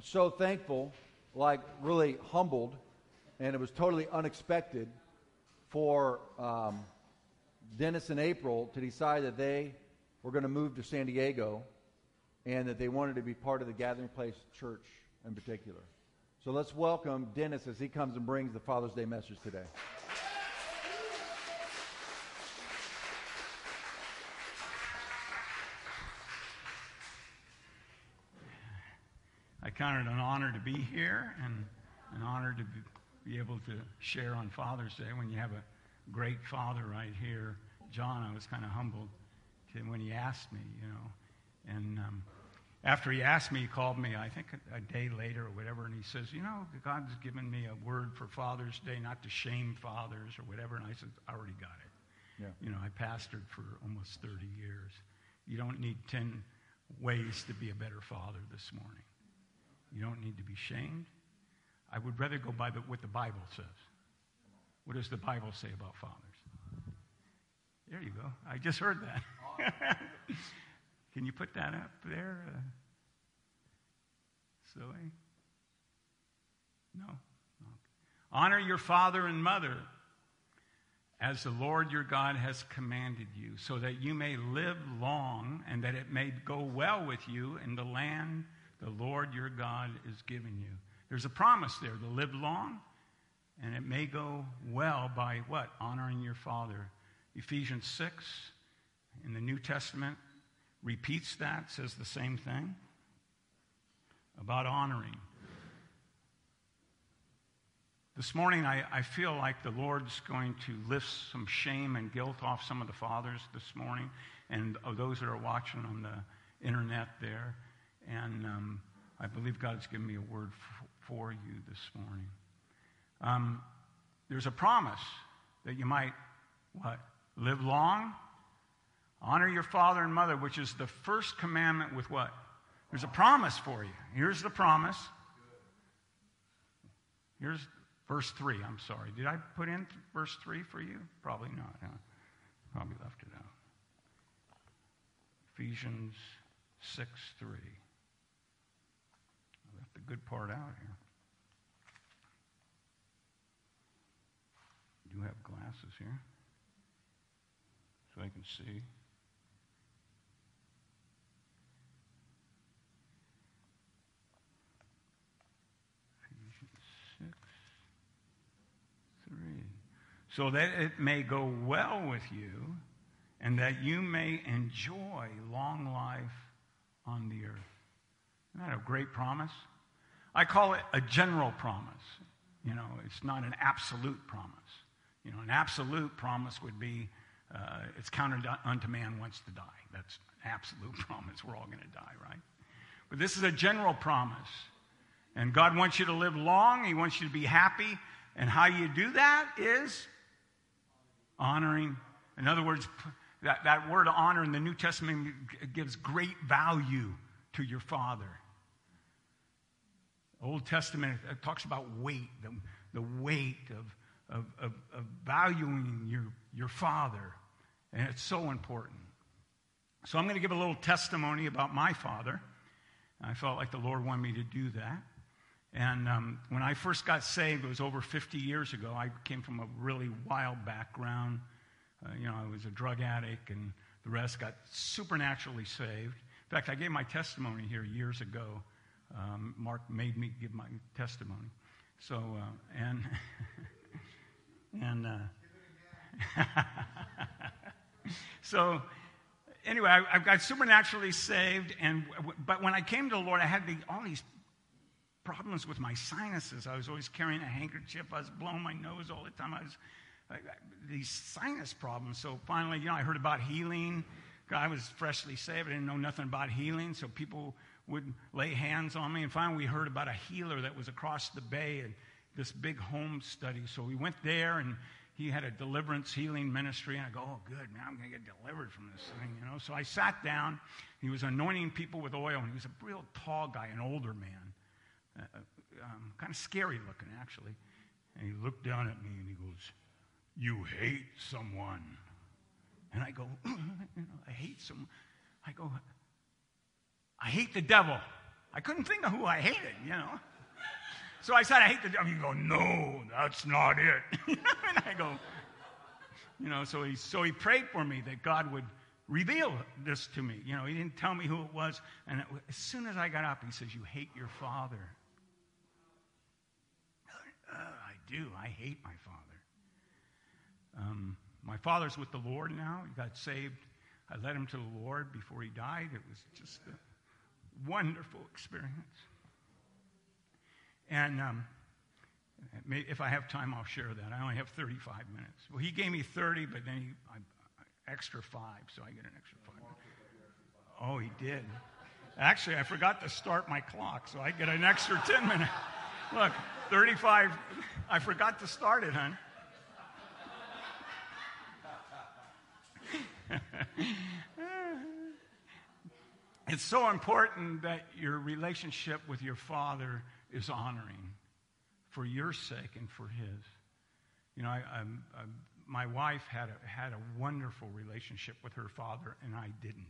I'm so thankful, like really humbled, and it was totally unexpected for um, Dennis and April to decide that they were going to move to San Diego and that they wanted to be part of the Gathering Place Church in particular. So let's welcome Dennis as he comes and brings the Father's Day message today. Count it an honor to be here and an honor to be able to share on Father's Day when you have a great father right here. John, I was kind of humbled to, when he asked me, you know. And um, after he asked me, he called me, I think a, a, day later or whatever, and he says, You know, God's given me a word for Father's Day, not to shame fathers or whatever. And I said, I already got it. Yeah. You know, I pastored for almost 30 years. You don't need 10 ways to be a better father this morning. You don't need to be shamed. I would rather go by the, what the Bible says. What does the Bible say about fathers? There you go. I just heard that. Can you put that up there? Uh, silly? No? no? Honor your father and mother as the Lord your God has commanded you, so that you may live long and that it may go well with you in the land the Lord your God is giving you. There's a promise there to live long, and it may go well by what? Honoring your father. Ephesians 6 in the New Testament repeats that, says the same thing about honoring. This morning, I, I feel like the Lord's going to lift some shame and guilt off some of the fathers this morning and those that are watching on the internet there. And um, I believe God's given me a word f- for you this morning. Um, there's a promise that you might, what? Live long, honor your father and mother, which is the first commandment with what? There's a promise for you. Here's the promise. Here's verse 3. I'm sorry. Did I put in verse 3 for you? Probably not. Huh? Probably left it out. Ephesians 6 3 the good part out here. Do have glasses here so I can see. Ephesians 6, 3. So that it may go well with you and that you may enjoy long life on the earth. Isn't that a great promise? I call it a general promise. You know, it's not an absolute promise. You know, an absolute promise would be uh, it's counted unto man once to die. That's an absolute promise. We're all going to die, right? But this is a general promise. And God wants you to live long, He wants you to be happy. And how you do that is honoring. In other words, that, that word honor in the New Testament gives great value to your father. Old Testament talks about weight, the, the weight of, of, of, of valuing your, your father. And it's so important. So I'm going to give a little testimony about my father. I felt like the Lord wanted me to do that. And um, when I first got saved, it was over 50 years ago. I came from a really wild background. Uh, you know, I was a drug addict, and the rest got supernaturally saved. In fact, I gave my testimony here years ago um, Mark made me give my testimony. So, uh, and, and, uh, so, anyway, I, I, got supernaturally saved, and but when I came to the Lord, I had the, all these problems with my sinuses. I was always carrying a handkerchief. I was blowing my nose all the time. I was like, these sinus problems. So finally, you know, I heard about healing. I was freshly saved. I didn't know nothing about healing. So people would lay hands on me. And finally, we heard about a healer that was across the bay and this big home study. So we went there, and he had a deliverance healing ministry. And I go, oh, good, man, I'm going to get delivered from this thing, you know. So I sat down. He was anointing people with oil, and he was a real tall guy, an older man, uh, uh um, kind of scary looking, actually. And he looked down at me and he goes, You hate someone. And I go, you know, I hate someone. I go, I hate the devil. I couldn't think of who I hated, you know. So I said, I hate the devil. You go, no, that's not it. and I go, you know, so he, so he prayed for me that God would reveal this to me. You know, he didn't tell me who it was. And it, as soon as I got up, he says, You hate your father. Uh, I do. I hate my father. Um, my father's with the Lord now. He got saved. I led him to the Lord before he died. It was just wonderful experience. And um, if I have time, I'll share that. I only have 35 minutes. Well, he gave me 30, but then he, I, extra five, so I get an extra five. Oh, he did. Actually, I forgot to start my clock, so I get an extra 10 minutes. Look, 35. I forgot to start it, hon. it's so important that your relationship with your father is honoring for your sake and for his. You know, I, I'm, I'm my wife had a, had a wonderful relationship with her father, and I didn't.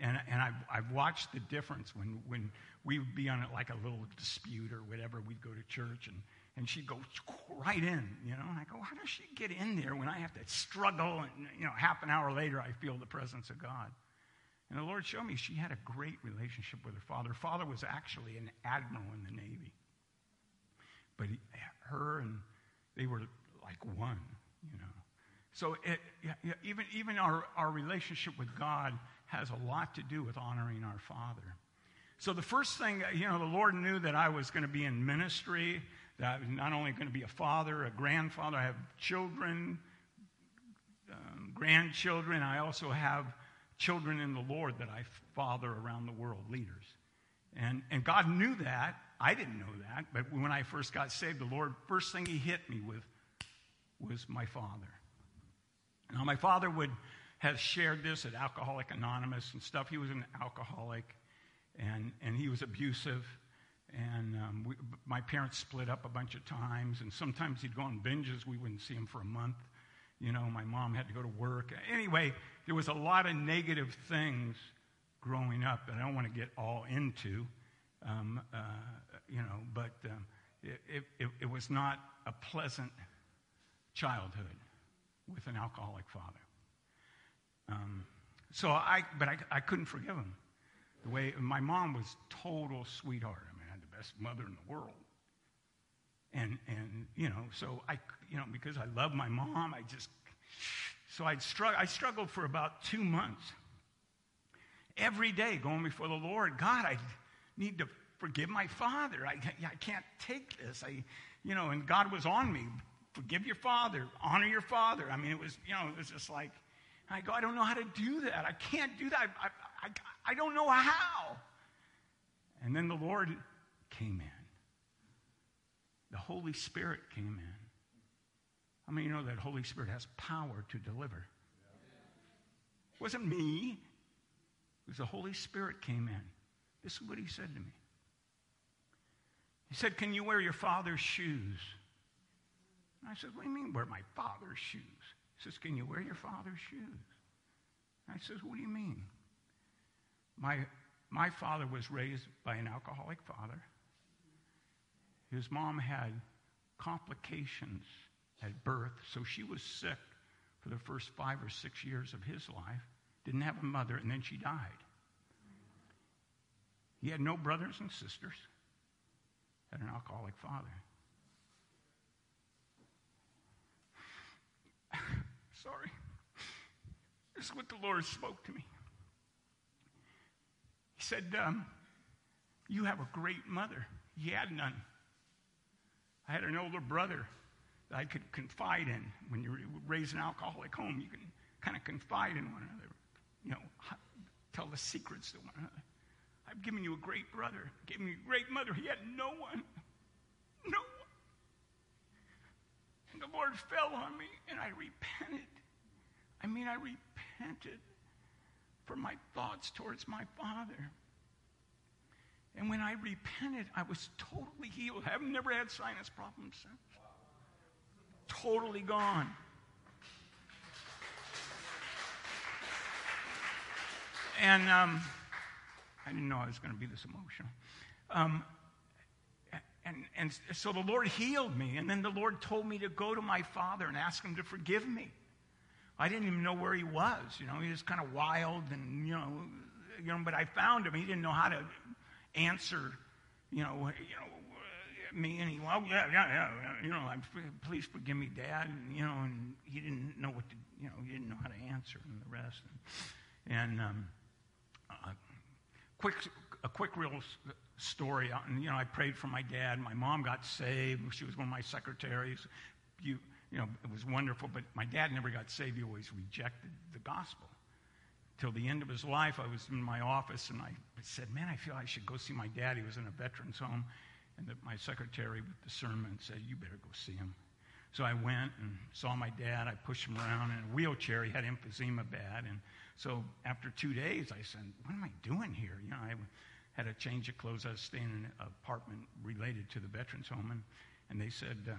And, and I've, I've watched the difference when, when we would be on like a little dispute or whatever. We'd go to church, and, and she'd go right in, you know. And I go, how does she get in there when I have to struggle? And, you know, half an hour later, I feel the presence of God. And the Lord showed me she had a great relationship with her father. Her father was actually an admiral in the Navy. But he, her and they were like one. You know. So it, even, even our, our relationship with God has a lot to do with honoring our Father. So the first thing, you know, the Lord knew that I was going to be in ministry, that I was not only going to be a father, a grandfather, I have children, um, grandchildren, I also have children in the Lord that I father around the world, leaders. And, and God knew that. I didn't know that. But when I first got saved, the Lord, first thing He hit me with was my father. Now, my father would have shared this at Alcoholic Anonymous and stuff. He was an alcoholic, and, and he was abusive. And um, we, my parents split up a bunch of times, and sometimes he'd go on binges. We wouldn't see him for a month. You know, my mom had to go to work. Anyway, there was a lot of negative things growing up that I don't want to get all into, um, uh, you know, but um, it, it, it was not a pleasant childhood with an alcoholic father. Um, so I, but I, I couldn't forgive him. The way my mom was total sweetheart. I mean, I had the best mother in the world. And, and, you know, so I, you know, because I love my mom, I just, so I'd strugg- I struggled for about two months. Every day going before the Lord, God, I need to forgive my father. I, I can't take this. I, you know, and God was on me forgive your father, honor your father. I mean, it was, you know, it was just like, I go, I don't know how to do that. I can't do that. I, I, I, I don't know how. And then the Lord came in. The Holy Spirit came in. I mean, you know that Holy Spirit has power to deliver. It wasn't me. It was the Holy Spirit came in. This is what he said to me. He said, Can you wear your father's shoes? And I said, What do you mean, wear my father's shoes? He says, Can you wear your father's shoes? And I says, What do you mean? My, my father was raised by an alcoholic father. His mom had complications at birth, so she was sick for the first five or six years of his life. Didn't have a mother, and then she died. He had no brothers and sisters, had an alcoholic father. Sorry. This is what the Lord spoke to me. He said, um, You have a great mother. He had none. I had an older brother that I could confide in. When you raise an alcoholic home, you can kind of confide in one another, you know, tell the secrets to one another. I've given you a great brother, given you a great mother. He had no one. No one. And the Lord fell on me, and I repented. I mean, I repented for my thoughts towards my father. And when I repented, I was totally healed. I've never had sinus problems since. Totally gone. And um, I didn't know I was going to be this emotional. Um, and, and so the Lord healed me, and then the Lord told me to go to my father and ask him to forgive me. I didn't even know where he was. You know, he was kind of wild, and you know, you know. But I found him. He didn't know how to answer. You know, you know, me, and he, well, yeah, yeah, yeah. You know, I'm, please forgive me, Dad. And, you know, and he didn't know what to. You know, he didn't know how to answer, and the rest. And, and um, uh, quick, a quick real story. And, you know, I prayed for my dad. My mom got saved. She was one of my secretaries. You, you know, it was wonderful, but my dad never got saved. He always rejected the gospel. Till the end of his life, I was in my office and I said, Man, I feel I should go see my dad. He was in a veteran's home. And the, my secretary with discernment said, You better go see him. So I went and saw my dad. I pushed him around in a wheelchair. He had emphysema bad. And so after two days, I said, What am I doing here? You know, I had a change of clothes. I was staying in an apartment related to the veterans home. And, and they said, uh,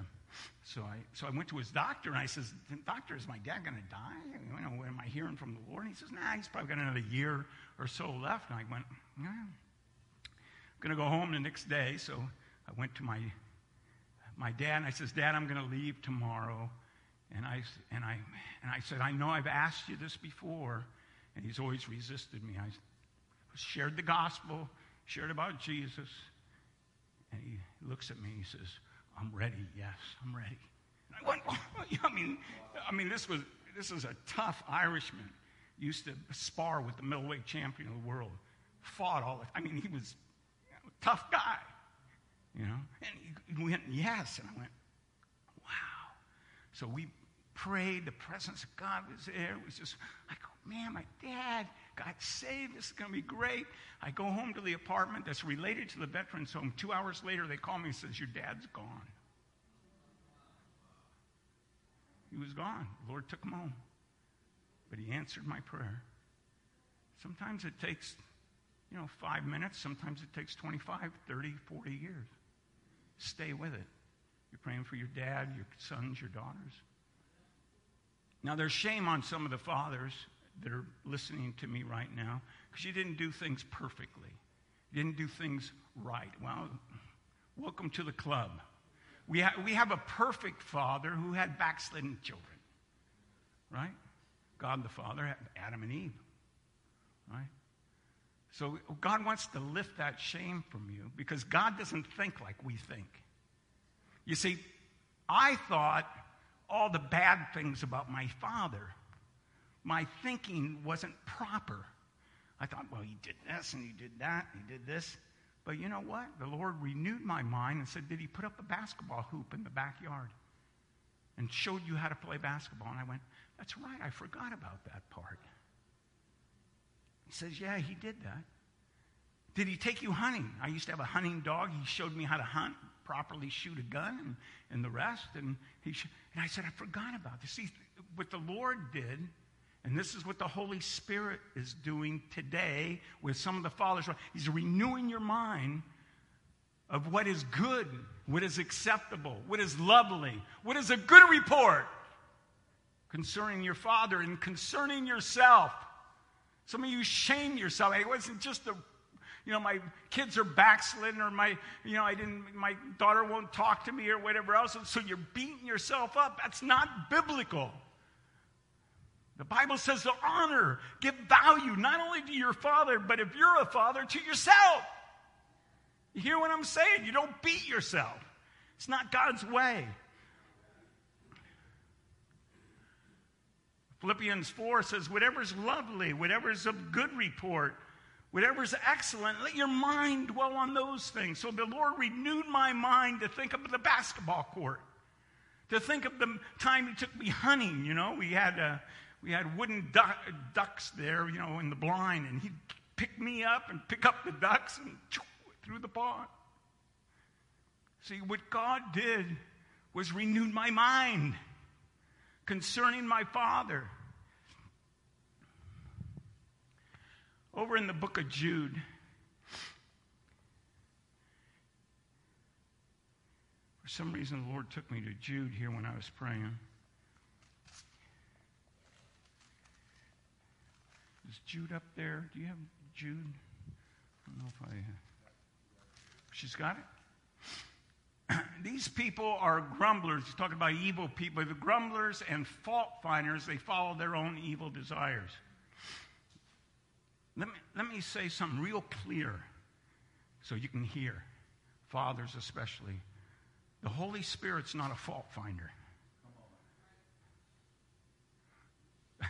so, I, so I went to his doctor and I says, Doctor, is my dad going to die? You know, am I hearing from the Lord? And he says, Nah, he's probably got another year or so left. And I went, Yeah. I'm going to go home the next day. So I went to my, my dad and I says, Dad, I'm going to leave tomorrow. And I, and, I, and I said, I know I've asked you this before. And he's always resisted me. I shared the gospel, shared about Jesus. And he looks at me and he says, I'm ready. Yes, I'm ready. And I went, oh, I mean, I mean, this was this was a tough Irishman. Used to spar with the middleweight champion of the world. Fought all the I mean, he was you know, a tough guy. You know? And he went, yes. And I went, wow. So we prayed. The presence of God was there. It was just, I go, man, my dad got saved. This is going to be great. I go home to the apartment that's related to the veterans home. Two hours later, they call me and says, your dad's gone. He was gone. The Lord took him home. But he answered my prayer. Sometimes it takes, you know, five minutes. Sometimes it takes 25, 30, 40 years. Stay with it. You're praying for your dad, your sons, your daughters. Now, there's shame on some of the fathers that are listening to me right now because you didn't do things perfectly. You didn't do things right. Well, welcome to the club. We, ha- we have a perfect father who had backslidden children, right? God the Father, Adam and Eve, right? So God wants to lift that shame from you because God doesn't think like we think. You see, I thought all the bad things about my father. My thinking wasn't proper. I thought, well, he did this and he did that and he did this. But you know what? The Lord renewed my mind and said, Did he put up a basketball hoop in the backyard and showed you how to play basketball? And I went, That's right, I forgot about that part. He says, Yeah, he did that. Did he take you hunting? I used to have a hunting dog. He showed me how to hunt, properly shoot a gun, and, and the rest. And, he sh- and I said, I forgot about this. See, what the Lord did, and this is what the Holy Spirit is doing today with some of the fathers, He's renewing your mind of what is good, what is acceptable, what is lovely, what is a good report concerning your father and concerning yourself. Some of you shame yourself. It wasn't just a, you know, my kids are backslidden or my, you know, I didn't, my daughter won't talk to me or whatever else. So you're beating yourself up. That's not biblical. The Bible says to honor, give value, not only to your father, but if you're a father, to yourself. You hear what I'm saying? You don't beat yourself. It's not God's way. Philippians 4 says, Whatever's lovely, whatever's of good report, whatever's excellent, let your mind dwell on those things. So the Lord renewed my mind to think of the basketball court, to think of the time He took me hunting. You know, we had, uh, we had wooden duck, ducks there, you know, in the blind, and He'd pick me up and pick up the ducks and through the pond. See, what God did was renewed my mind concerning my father. Over in the book of Jude, for some reason the Lord took me to Jude here when I was praying. Is Jude up there? Do you have Jude? I don't know if I. She's got it? These people are grumblers. He's talking about evil people. The grumblers and fault finders, they follow their own evil desires. Let me, let me say something real clear so you can hear, fathers especially. The Holy Spirit's not a fault finder.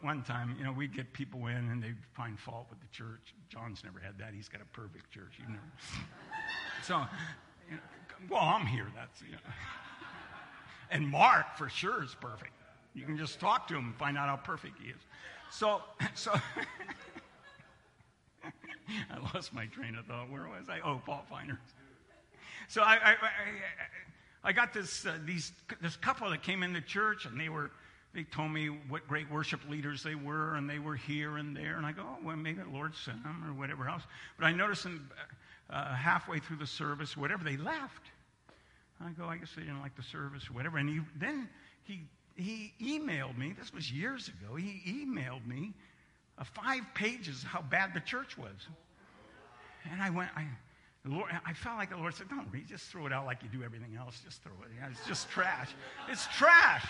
One time, you know, we'd get people in and they'd find fault with the church. John's never had that. He's got a perfect church. You know. so, you know, well, I'm here. That's, you know. And Mark, for sure, is perfect. You can just talk to him and find out how perfect he is. So, so I lost my train of thought. Where was I? Oh, fault finders. So I, I, I, I got this, uh, these, this couple that came in the church, and they were, they told me what great worship leaders they were, and they were here and there. And I go, oh, well, maybe the Lord sent them or whatever else. But I noticed them uh, halfway through the service, whatever, they left. I go, I guess they didn't like the service whatever. And he, then he he emailed me, this was years ago, he emailed me uh, five pages how bad the church was. And I went, I, Lord, I felt like the Lord said, don't read, just throw it out like you do everything else. Just throw it. Yeah, it's just trash. It's trash.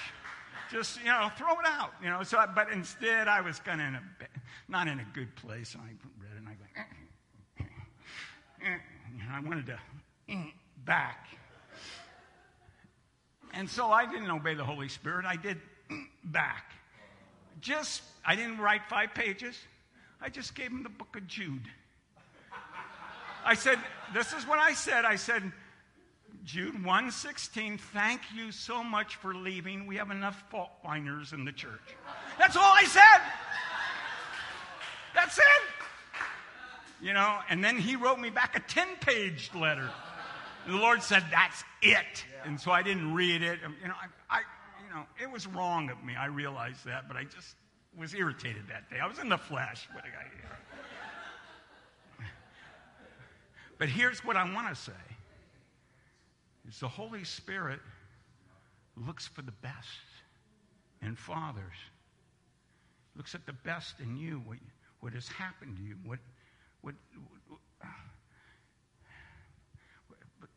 Just, you know, throw it out. You know, so, but instead I was kind of in a, not in a good place. And I read it and I went, eh, eh, eh. Know, I wanted to eh, back. And so I didn't obey the Holy Spirit. I did back. Just, I didn't write five pages. I just gave him the book of Jude. I said, this is what I said. I said, Jude 1:16, thank you so much for leaving. We have enough fault finders in the church. That's all I said. That's it. You know, and then he wrote me back a 10-page letter. And the Lord said, That's it. And so I didn't read it. You know, I, I, you know, it was wrong of me. I realized that, but I just was irritated that day. I was in the flesh. What I, But here's what I want to say is the Holy Spirit looks for the best in fathers. Looks at the best in you, what, what has happened to you, what, what,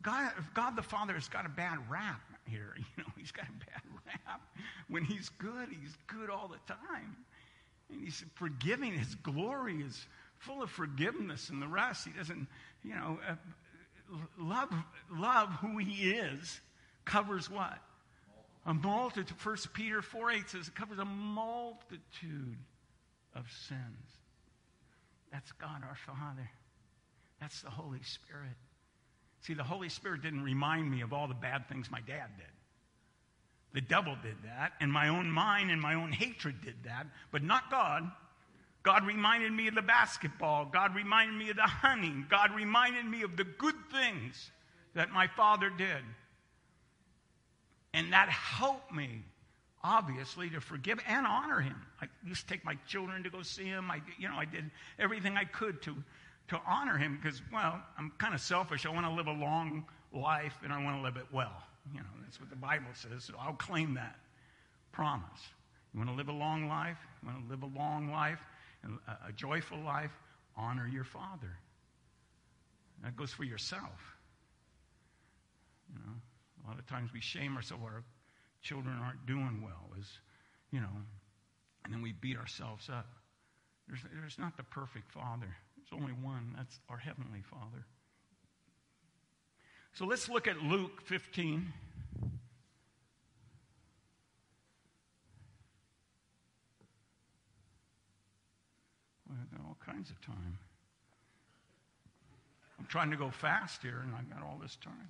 God, God the Father has got a bad rap here. You know, he's got a bad rap. When he's good, he's good all the time. And he's forgiving. His glory is full of forgiveness and the rest. He doesn't, you know, uh, love, love who he is covers what? A multitude. First Peter 4 8 says it covers a multitude of sins. That's God our Father. That's the Holy Spirit. See, the Holy Spirit didn't remind me of all the bad things my dad did. The devil did that, and my own mind and my own hatred did that, but not God. God reminded me of the basketball. God reminded me of the hunting. God reminded me of the good things that my father did. And that helped me, obviously, to forgive and honor him. I used to take my children to go see him. I, you know, I did everything I could to to honor him because, well, I'm kind of selfish. I want to live a long life and I want to live it well. You know, that's what the Bible says. So I'll claim that promise. You want to live a long life? You want to live a long life a, joyful life? Honor your father. That goes for yourself. You know, a lot of times we shame ourselves. Our children aren't doing well, as you know, and then we beat ourselves up. There's, there's not the perfect father. There's only one. That's our Heavenly Father. So let's look at Luke 15. I've got all kinds of time. I'm trying to go fast here, and I've got all this time.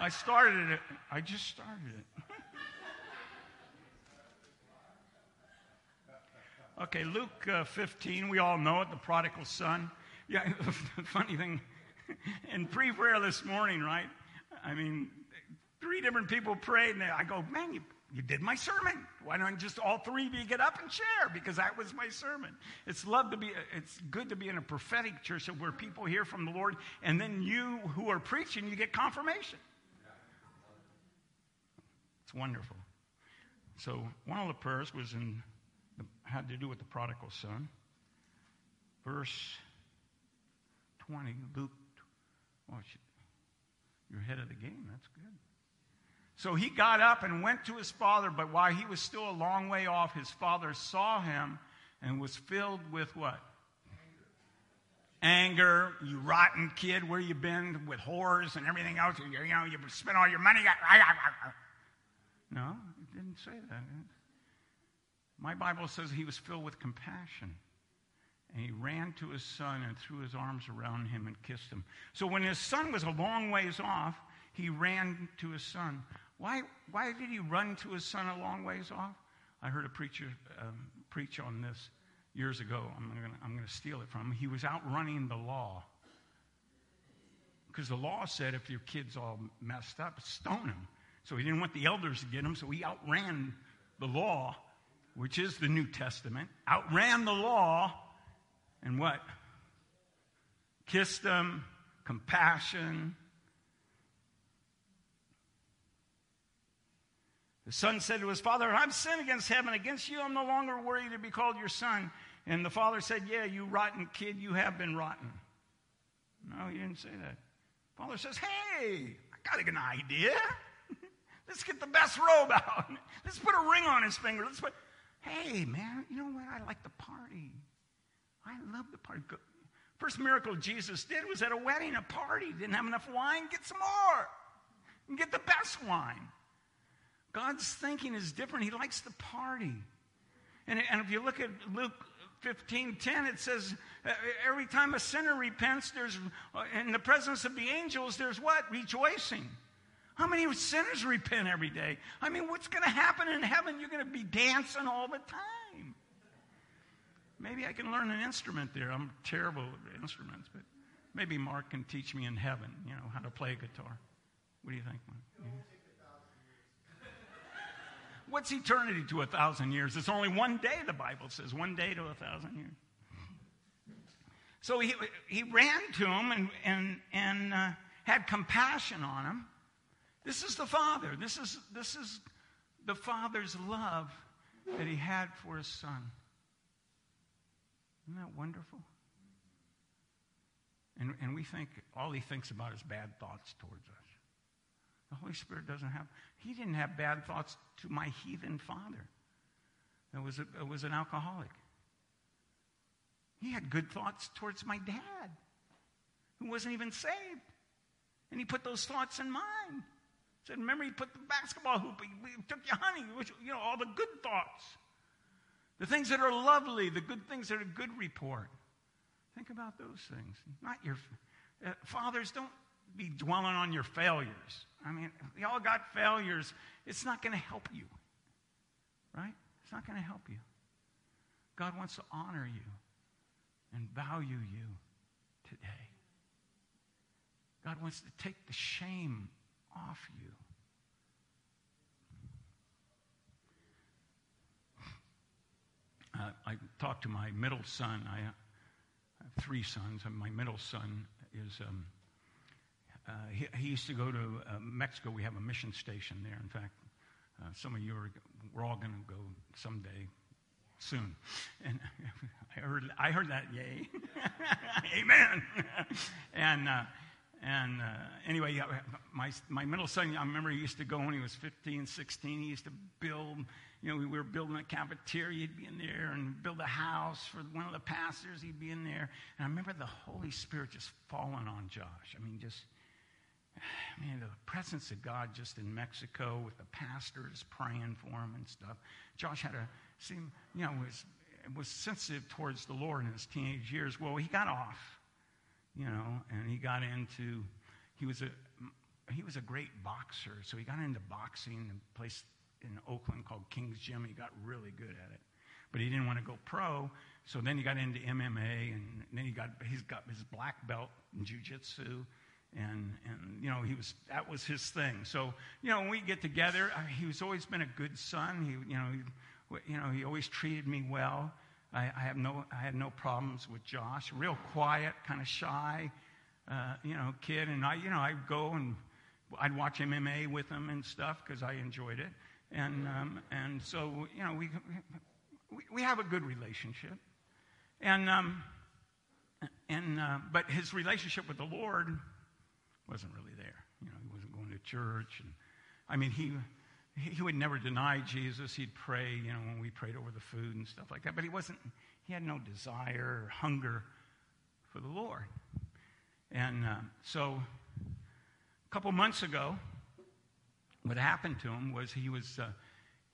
I started it. I just started it. Okay, Luke uh, 15, we all know it, the prodigal son. Yeah, funny thing, in pre prayer this morning, right? I mean, three different people prayed, and I go, man, you, you did my sermon. Why don't just all three of you get up and share? Because that was my sermon. It's love to be, it's good to be in a prophetic church where people hear from the Lord, and then you who are preaching, you get confirmation. It's wonderful. So one of the prayers was in the, had to do with the prodigal son. Verse 20, Luke. Oh, you're ahead of the game. That's good. So he got up and went to his father, but while he was still a long way off, his father saw him and was filled with what? Anger. You rotten kid, where you been with whores and everything else? You, you know, you spent all your money. No, it didn't say that. My Bible says he was filled with compassion. And he ran to his son and threw his arms around him and kissed him. So when his son was a long ways off, he ran to his son. Why, why did he run to his son a long ways off? I heard a preacher um, preach on this years ago. I'm going I'm to steal it from him. He was outrunning the law. Because the law said if your kid's all messed up, stone him. So he didn't want the elders to get him, so he outran the law, which is the New Testament, outran the law, and what? Kissed them, compassion. The son said to his father, I've sinned against heaven, against you. I'm no longer worthy to be called your son. And the father said, Yeah, you rotten kid, you have been rotten. No, he didn't say that. Father says, Hey, I got an idea. Let's get the best robe out. Let's put a ring on his finger. Let's put, hey, man, you know what? I like the party. I love the party. First miracle Jesus did was at a wedding, a party. Didn't have enough wine, get some more. And get the best wine. God's thinking is different. He likes the party. And, and if you look at Luke 15 10, it says, every time a sinner repents, there's, uh, in the presence of the angels, there's what? Rejoicing. How many sinners repent every day? I mean, what's going to happen in heaven? You're going to be dancing all the time. Maybe I can learn an instrument there. I'm terrible at instruments, but maybe Mark can teach me in heaven, you know, how to play a guitar. What do you think, Mark? What's eternity to a thousand years? It's only one day, the Bible says, one day to a thousand years. So he, he ran to him and, and, and uh, had compassion on him. This is the Father. This is, this is the Father's love that he had for his Son. Isn't that wonderful? And, and we think all he thinks about is bad thoughts towards us. The Holy Spirit doesn't have, he didn't have bad thoughts to my heathen father. that was, a, was an alcoholic. He had good thoughts towards my dad, who wasn't even saved. And he put those thoughts in mine. Said, remember, he put the basketball hoop, he, took you honey, which, you know, all the good thoughts. The things that are lovely, the good things that are good report. Think about those things. Not your uh, fathers, don't be dwelling on your failures. I mean, we all got failures. It's not going to help you, right? It's not going to help you. God wants to honor you and value you today. God wants to take the shame off you. Uh, I talked to my middle son. I, have three sons, and my middle son is. Um, uh, he, he, used to go to uh, Mexico. We have a mission station there. In fact, uh, some of you are. We're all going to go someday, soon. And I heard. I heard that. Yay! Amen. and uh, and uh, anyway, my, my middle son, I remember he used to go when he was 15, 16. He used to build, you know, we were building a cafeteria. He'd be in there and build a house for one of the pastors. He'd be in there. And I remember the Holy Spirit just falling on Josh. I mean, just, man, the presence of God just in Mexico with the pastors praying for him and stuff. Josh had a, seem, you know, was, was sensitive towards the Lord in his teenage years. Well, he got off you know, and he got into, he was a, he was a great boxer, so he got into boxing in a place in Oakland called King's Gym. He got really good at it, but he didn't want to go pro. So then he got into MMA, and then he got he's got his black belt in jujitsu, and and you know he was that was his thing. So you know when we get together, he was always been a good son. He you know he, you know he always treated me well. I, I, have no, I had no problems with Josh. Real quiet, kind of shy, uh, you know, kid. And I, you know, I'd go and I'd watch MMA with him and stuff because I enjoyed it. And, um, and so, you know, we, we, we have a good relationship. And, um, and, uh, but his relationship with the Lord wasn't really there. You know, he wasn't going to church. And, I mean, he, he would never deny Jesus. He'd pray, you know, when we prayed over the food and stuff like that. But he wasn't, he had no desire or hunger for the Lord. And uh, so a couple months ago, what happened to him was he was, uh,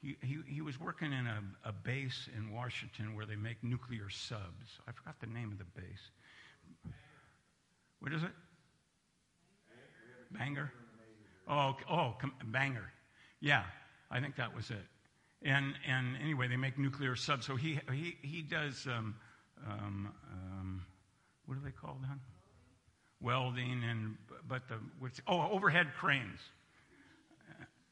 he, he, he, was working in a, a, base in Washington where they make nuclear subs. I forgot the name of the base. What is it? Bangor? Oh, oh, Bangor. Yeah, I think that was it. And, and anyway, they make nuclear subs. So he, he, he does, um, um, um, what do they call that? Welding and, but the, what's, oh, overhead cranes.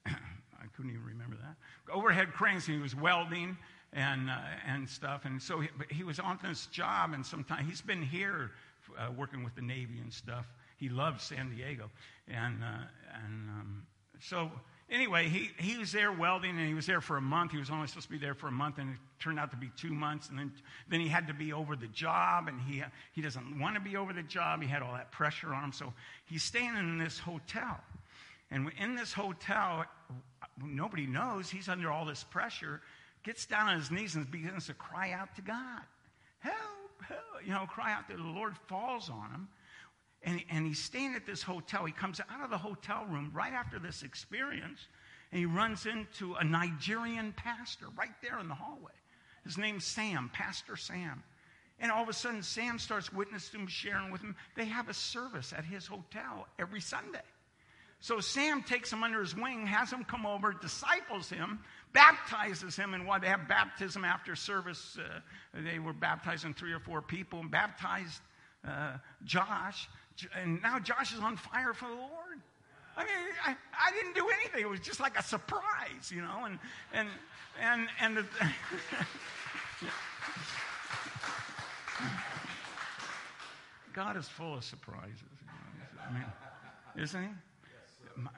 I couldn't even remember that. Overhead cranes, he was welding and, uh, and stuff. And so he, he, was on this job, and sometimes he's been here uh, working with the Navy and stuff. He loves San Diego. And, uh, and um, so anyway, he, he was there welding and he was there for a month. He was only supposed to be there for a month and it turned out to be two months. And then, then he had to be over the job and he, he doesn't want to be over the job. He had all that pressure on him. So he's staying in this hotel. And in this hotel, nobody knows he's under all this pressure, gets down on his knees and begins to cry out to God. Help, help, you know, cry out that the Lord falls on him. And, and he's staying at this hotel. He comes out of the hotel room right after this experience, and he runs into a Nigerian pastor right there in the hallway. His name's Sam, Pastor Sam. And all of a sudden, Sam starts witnessing him, sharing with him. They have a service at his hotel every Sunday. So Sam takes him under his wing, has him come over, disciples him, baptizes him, and while they have baptism after service, uh, they were baptizing three or four people, and baptized uh, Josh and now Josh is on fire for the Lord. I mean, I, I didn't do anything. It was just like a surprise, you know, and and and and. The, God is full of surprises. I mean, isn't He? My,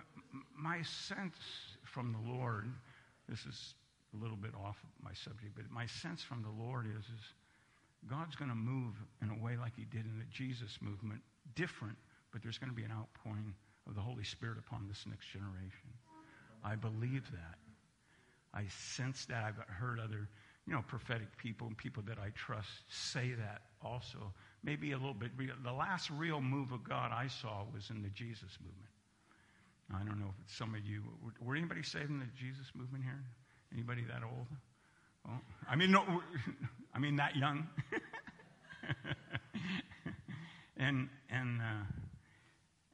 my sense from the Lord, this is a little bit off my subject, but my sense from the Lord is, is God's going to move in a way like He did in the Jesus movement different, but there's going to be an outpouring of the Holy Spirit upon this next generation. I believe that. I sense that. I've heard other, you know, prophetic people and people that I trust say that also. Maybe a little bit. The last real move of God I saw was in the Jesus movement. I don't know if some of you. Were anybody saved in the Jesus movement here? Anybody that old? Well, I mean, no, I mean that young. And, and, uh,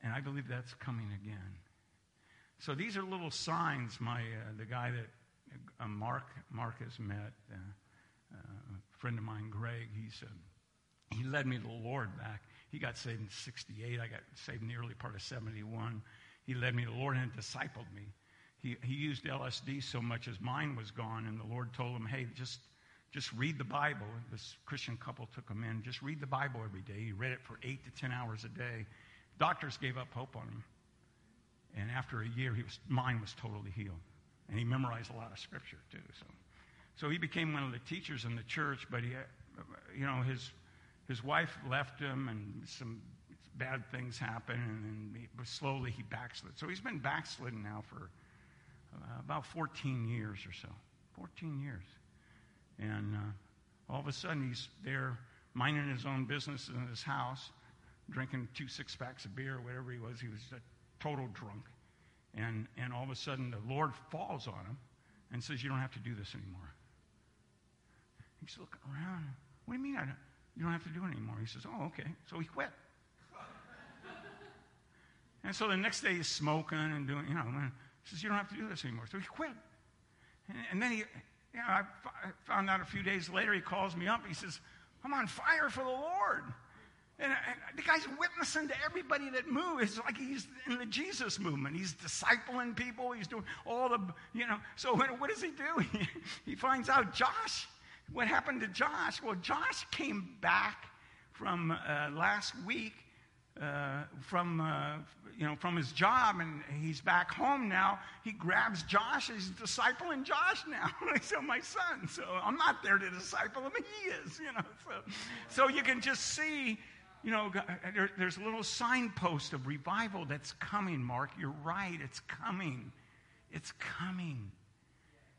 and I believe that's coming again. So these are little signs. My, uh, the guy that uh, Mark, Mark has met, uh, uh, a friend of mine, Greg, he said, he led me to the Lord back. He got saved in 68. I got saved in the early part of 71. He led me to the Lord and discipled me. He, he used LSD so much his mind was gone, and the Lord told him, hey, just just read the Bible. This Christian couple took him in. Just read the Bible every day. He read it for eight to ten hours a day. Doctors gave up hope on him. And after a year, his mind was totally healed. And he memorized a lot of scripture, too. So, so he became one of the teachers in the church, but he, you know, his, his wife left him and some bad things happened, and then he, slowly he backslid. So he's been backslidden now for uh, about 14 years or so. 14 years. And uh, all of a sudden, he's there minding his own business in his house, drinking two six packs of beer whatever he was. He was a total drunk. And, and all of a sudden, the Lord falls on him and says, You don't have to do this anymore. He's looking around. What do you mean I don't, you don't have to do it anymore? He says, Oh, okay. So he quit. and so the next day he's smoking and doing, you know, he says, You don't have to do this anymore. So he quit. And, and then he, you know, I found out a few days later, he calls me up. He says, I'm on fire for the Lord. And, and, the guy's witnessing to everybody that moves. It's like he's in the Jesus movement. He's discipling people. He's doing all the, you know. So what, what does he do? He, finds out Josh. What happened to Josh? Well, Josh came back from uh, last week uh, from, uh, you know, from his job and he's back home now, he grabs Josh. He's discipling Josh now. I so my son. So I'm not there to disciple him. He is, you know. So, so you can just see, you know, there, there's a little signpost of revival that's coming, Mark. You're right. It's coming. It's coming.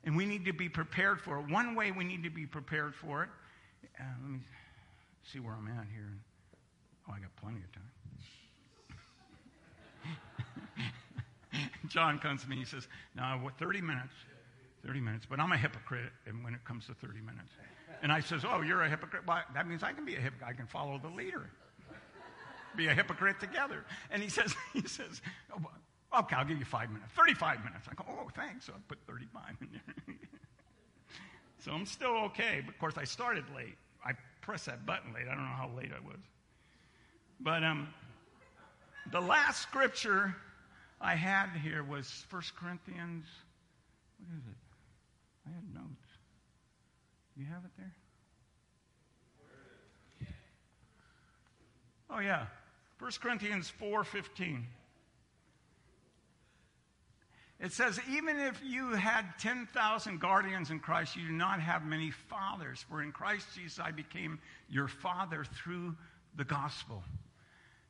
And we need to be prepared for it. One way we need to be prepared for it, uh, let me see where I'm at here. Oh, I got plenty of time. John comes to me, he says, Now, what, 30 minutes? 30 minutes, but I'm a hypocrite and when it comes to 30 minutes. And I says, Oh, you're a hypocrite? Well, that means I can be a hypocrite. I can follow the leader. Be a hypocrite together. And he says, he says, oh, okay, I'll give you five minutes. 35 minutes. I go, oh, thanks. So I put 35 in there. so I'm still okay. But of course, I started late. I pressed that button late. I don't know how late I was. But um, the last scripture I had here was 1 Corinthians. What is it? I had notes. Do you have it there? Oh yeah. 1 Corinthians 4:15. It says, even if you had 10,000 guardians in Christ, you do not have many fathers. For in Christ Jesus, I became your father through the gospel.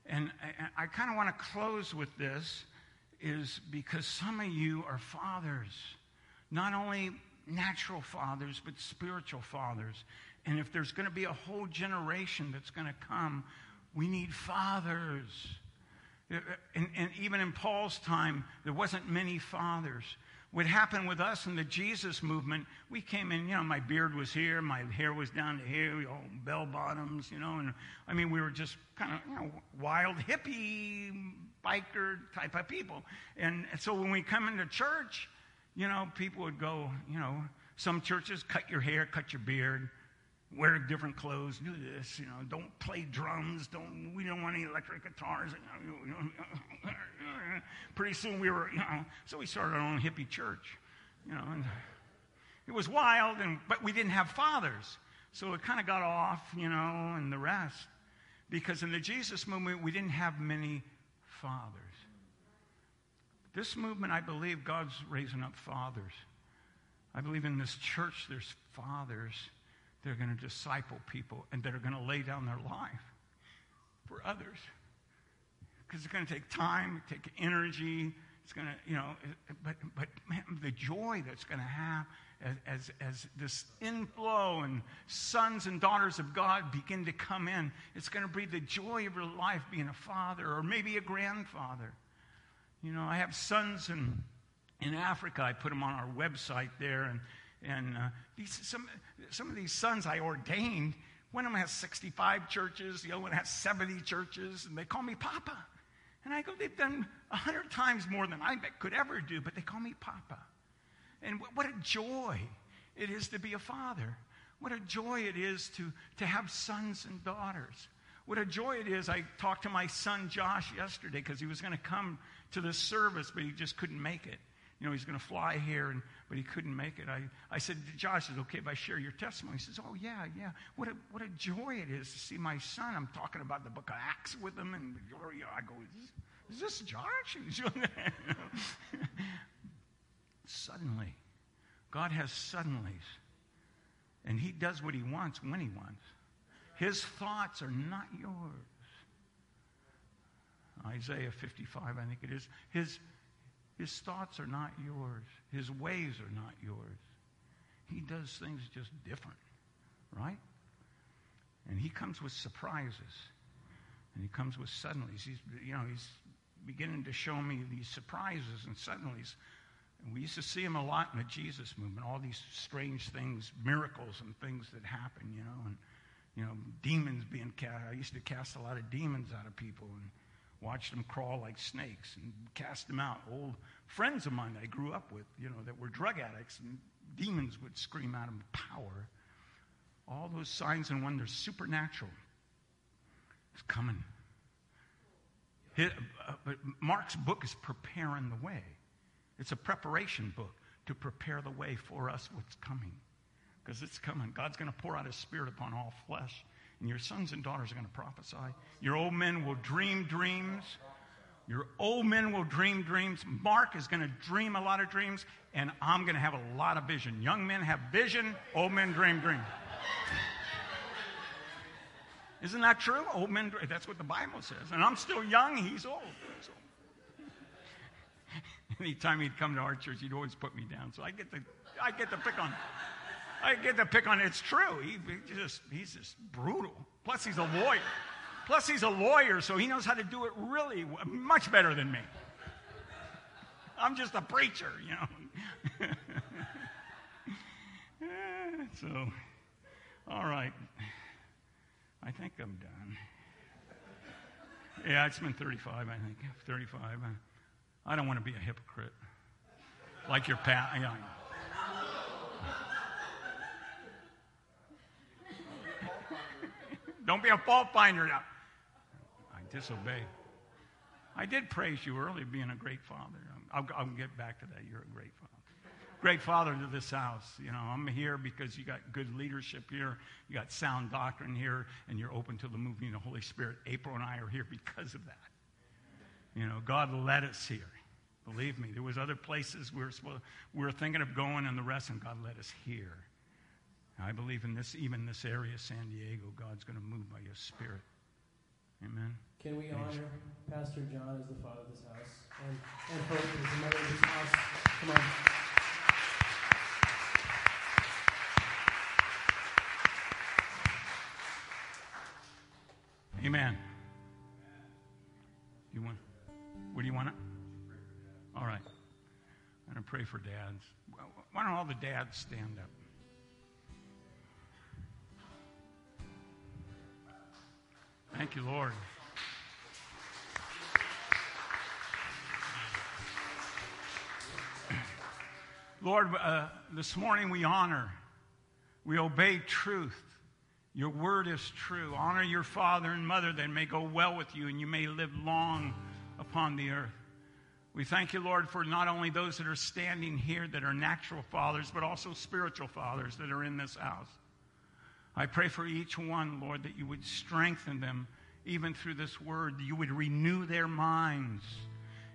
And I, I kind of want to close with this is because some of you are fathers, not only natural fathers, but spiritual fathers. And if there's going to be a whole generation that's going to come, we need fathers. And, and, even in Paul's time, there wasn't many fathers. What happened with us in the Jesus movement, we came in, you know, my beard was here, my hair was down to here, know, bell bottoms, you know, and I mean, we were just kind of, you know, wild hippie biker type of people. And so when we come into church, you know, people would go, you know, some churches cut your hair, cut your beard, wear different clothes, do this, you know, don't play drums, don't, we don't want any electric guitars. Pretty soon we were, you know, so we started our own hippie church, you know, and it was wild, and, but we didn't have fathers. So it kind of got off, you know, and the rest. Because in the Jesus movement, we didn't have many fathers. This movement, I believe God's raising up fathers. I believe in this church there's fathers that are going to disciple people and that are going to lay down their life for others. Because it's going to take time, take energy. It's going to, you know, but, but man, the joy that's going to have as, as, this inflow and sons and daughters of God begin to come in, it's going to be the joy of your life being a father or maybe a grandfather. You know, I have sons in, in Africa. I put them on our website there. And, and uh, these, some, some of these sons I ordained, one of them has 65 churches, the other one has 70 churches, and they call me Papa. And I go, they've done 100 times more than I could ever do, but they call me Papa. And what a joy it is to be a father. What a joy it is to, to have sons and daughters. What a joy it is. I talked to my son Josh yesterday because he was going to come to this service, but he just couldn't make it. You know, he's going to fly here, and, but he couldn't make it. I, I said, Josh, is okay if I share your testimony? He says, Oh, yeah, yeah. What a, what a joy it is to see my son. I'm talking about the book of Acts with him, and I go, Is this, is this Josh? suddenly. God has suddenlies. And He does what He wants when He wants. His thoughts are not yours. Isaiah 55, I think it is. His, his thoughts are not yours. His ways are not yours. He does things just different, right? And he comes with surprises. And he comes with suddenlies. He's, you know, he's beginning to show me these surprises and suddenlies and we used to see them a lot in the Jesus movement, all these strange things, miracles and things that happen, you know, and, you know, demons being cast. I used to cast a lot of demons out of people and watch them crawl like snakes and cast them out. Old friends of mine that I grew up with, you know, that were drug addicts, and demons would scream out of power. All those signs and wonders, supernatural. It's coming. Uh, but Mark's book is preparing the way. It's a preparation book to prepare the way for us what's coming. Because it's coming. God's going to pour out his spirit upon all flesh. and your sons and daughters are going to prophesy. Your old men will dream dreams. Your old men will dream dreams. Mark is going to dream a lot of dreams, and I'm going to have a lot of vision. Young men have vision, old men dream dreams. Isn't that true? Old men, that's what the Bible says. And I'm still young, he's old. So. Anytime he'd come to our church, he'd always put me down. So I get to, I get to pick on I get to pick on. It's true. He, he just, he's just brutal. Plus, he's a lawyer. Plus, he's a lawyer, so he knows how to do it really much better than me. I'm just a preacher, you know. so, all right. I think I'm done. Yeah, it's been 35, I think. 35. I don't want to be a hypocrite. Like your. Yeah, Don't be a fault finder now. I disobey. I did praise you earlier, being a great father. I'll, I'll get back to that. You're a great father. Great father to this house. You know, I'm here because you got good leadership here, you got sound doctrine here, and you're open to the moving of the Holy Spirit. April and I are here because of that. You know, God led us here. Believe me, there was other places we were, supposed, we were thinking of going and the rest, and God led us here. I believe in this, even this area, San Diego, God's going to move by His Spirit. Amen. Can we honor Pastor John as the father of this house and, and Hope as the mother of this house? Come on. Amen. You want? What do you want? It? All right. I'm going to pray for dads. Why don't all the dads stand up? Thank you, Lord. Lord, uh, this morning we honor, we obey truth. Your word is true. Honor your father and mother that may go well with you and you may live long upon the earth. We thank you, Lord, for not only those that are standing here that are natural fathers, but also spiritual fathers that are in this house. I pray for each one, Lord, that you would strengthen them even through this word. You would renew their minds.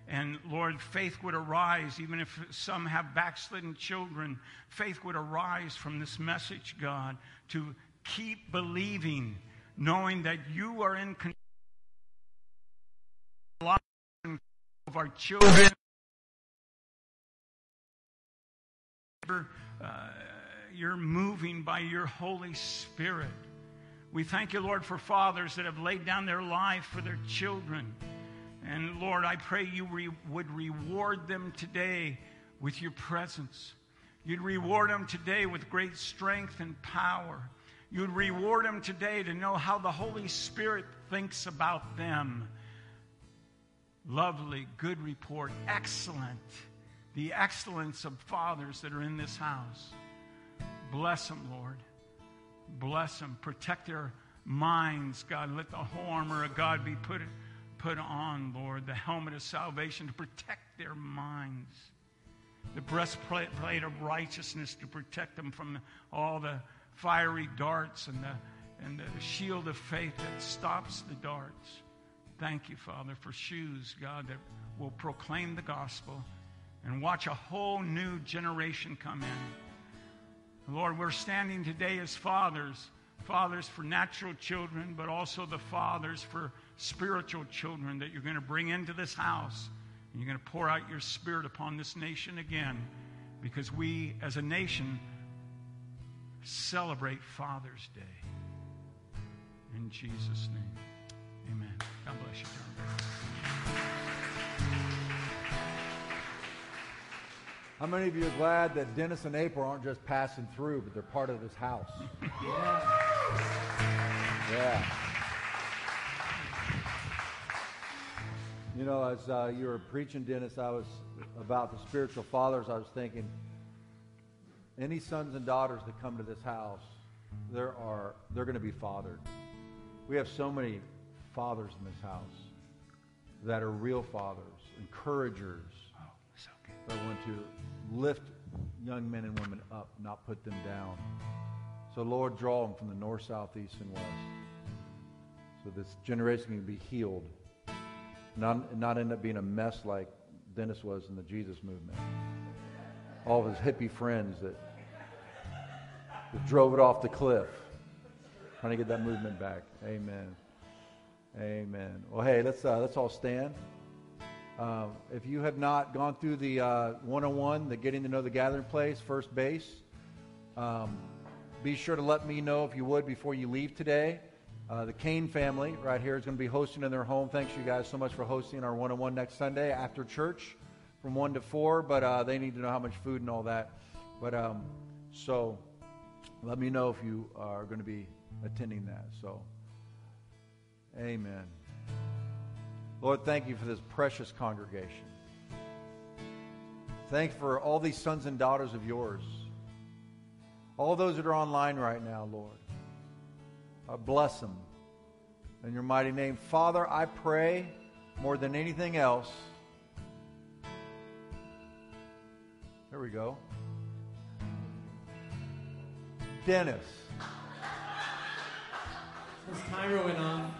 And Lord, faith would arise, even if some have backslidden children. Faith would arise from this message, God, to keep believing, knowing that you are in control our children. Uh, you're moving by your Holy Spirit. We thank you, Lord, for fathers that have laid down their life for their children. And Lord, I pray you re- would reward them today with your presence. You'd reward them today with great strength and power. You'd reward them today to know how the Holy Spirit thinks about them. Lovely, good report, excellent. The excellence of fathers that are in this house. Bless them, Lord. Bless them. Protect their minds, God. Let the whole armor of God be put, put on, Lord. The helmet of salvation to protect their minds. The breastplate of righteousness to protect them from all the fiery darts and the, and the shield of faith that stops the darts. Thank you, Father, for shoes, God, that will proclaim the gospel and watch a whole new generation come in. Lord, we're standing today as fathers, fathers for natural children, but also the fathers for spiritual children that you're going to bring into this house. And you're going to pour out your spirit upon this nation again because we, as a nation, celebrate Father's Day. In Jesus' name, amen. God bless you, John. How many of you are glad that Dennis and April aren't just passing through, but they're part of this house? Yeah. Yeah. You know, as uh, you were preaching, Dennis, I was about the spiritual fathers. I was thinking, any sons and daughters that come to this house, there are they're going to be fathered. We have so many fathers in this house that are real fathers, encouragers, oh, so that want to lift young men and women up, not put them down. So, Lord, draw them from the north, south, east, and west. so this generation can be healed, not, not end up being a mess like Dennis was in the Jesus movement. All of his hippie friends that, that drove it off the cliff, trying to get that movement back. Amen. Amen. Well, hey, let's uh, let's all stand. Uh, if you have not gone through the uh, 101, the getting to know the gathering place, first base, um, be sure to let me know if you would before you leave today. Uh, the Kane family right here is going to be hosting in their home. Thanks you guys so much for hosting our 101 next Sunday after church from 1 to 4, but uh, they need to know how much food and all that. But um, so let me know if you are going to be attending that. So, amen. Lord, thank you for this precious congregation. Thank you for all these sons and daughters of yours. All those that are online right now, Lord. I bless them. In your mighty name. Father, I pray more than anything else. There we go. Dennis. His timer went on.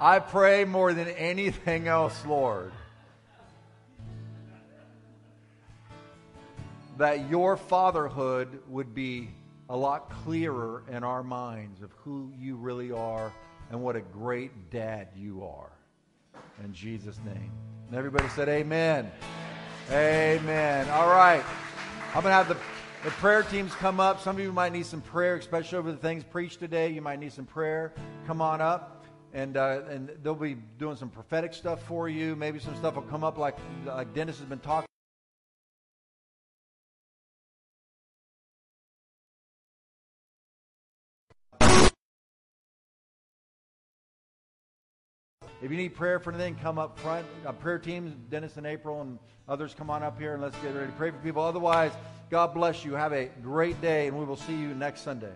I pray more than anything else, Lord, that your fatherhood would be a lot clearer in our minds of who you really are and what a great dad you are. In Jesus' name. And everybody said, Amen. Amen. All right. I'm going to have the, the prayer teams come up. Some of you might need some prayer, especially over the things preached today. You might need some prayer. Come on up and uh, and they'll be doing some prophetic stuff for you. Maybe some stuff will come up like like Dennis has been talking. If you need prayer for anything, come up front. Uh, prayer teams, Dennis and April and others, come on up here and let's get ready to pray for people. Otherwise, God bless you. Have a great day, and we will see you next Sunday.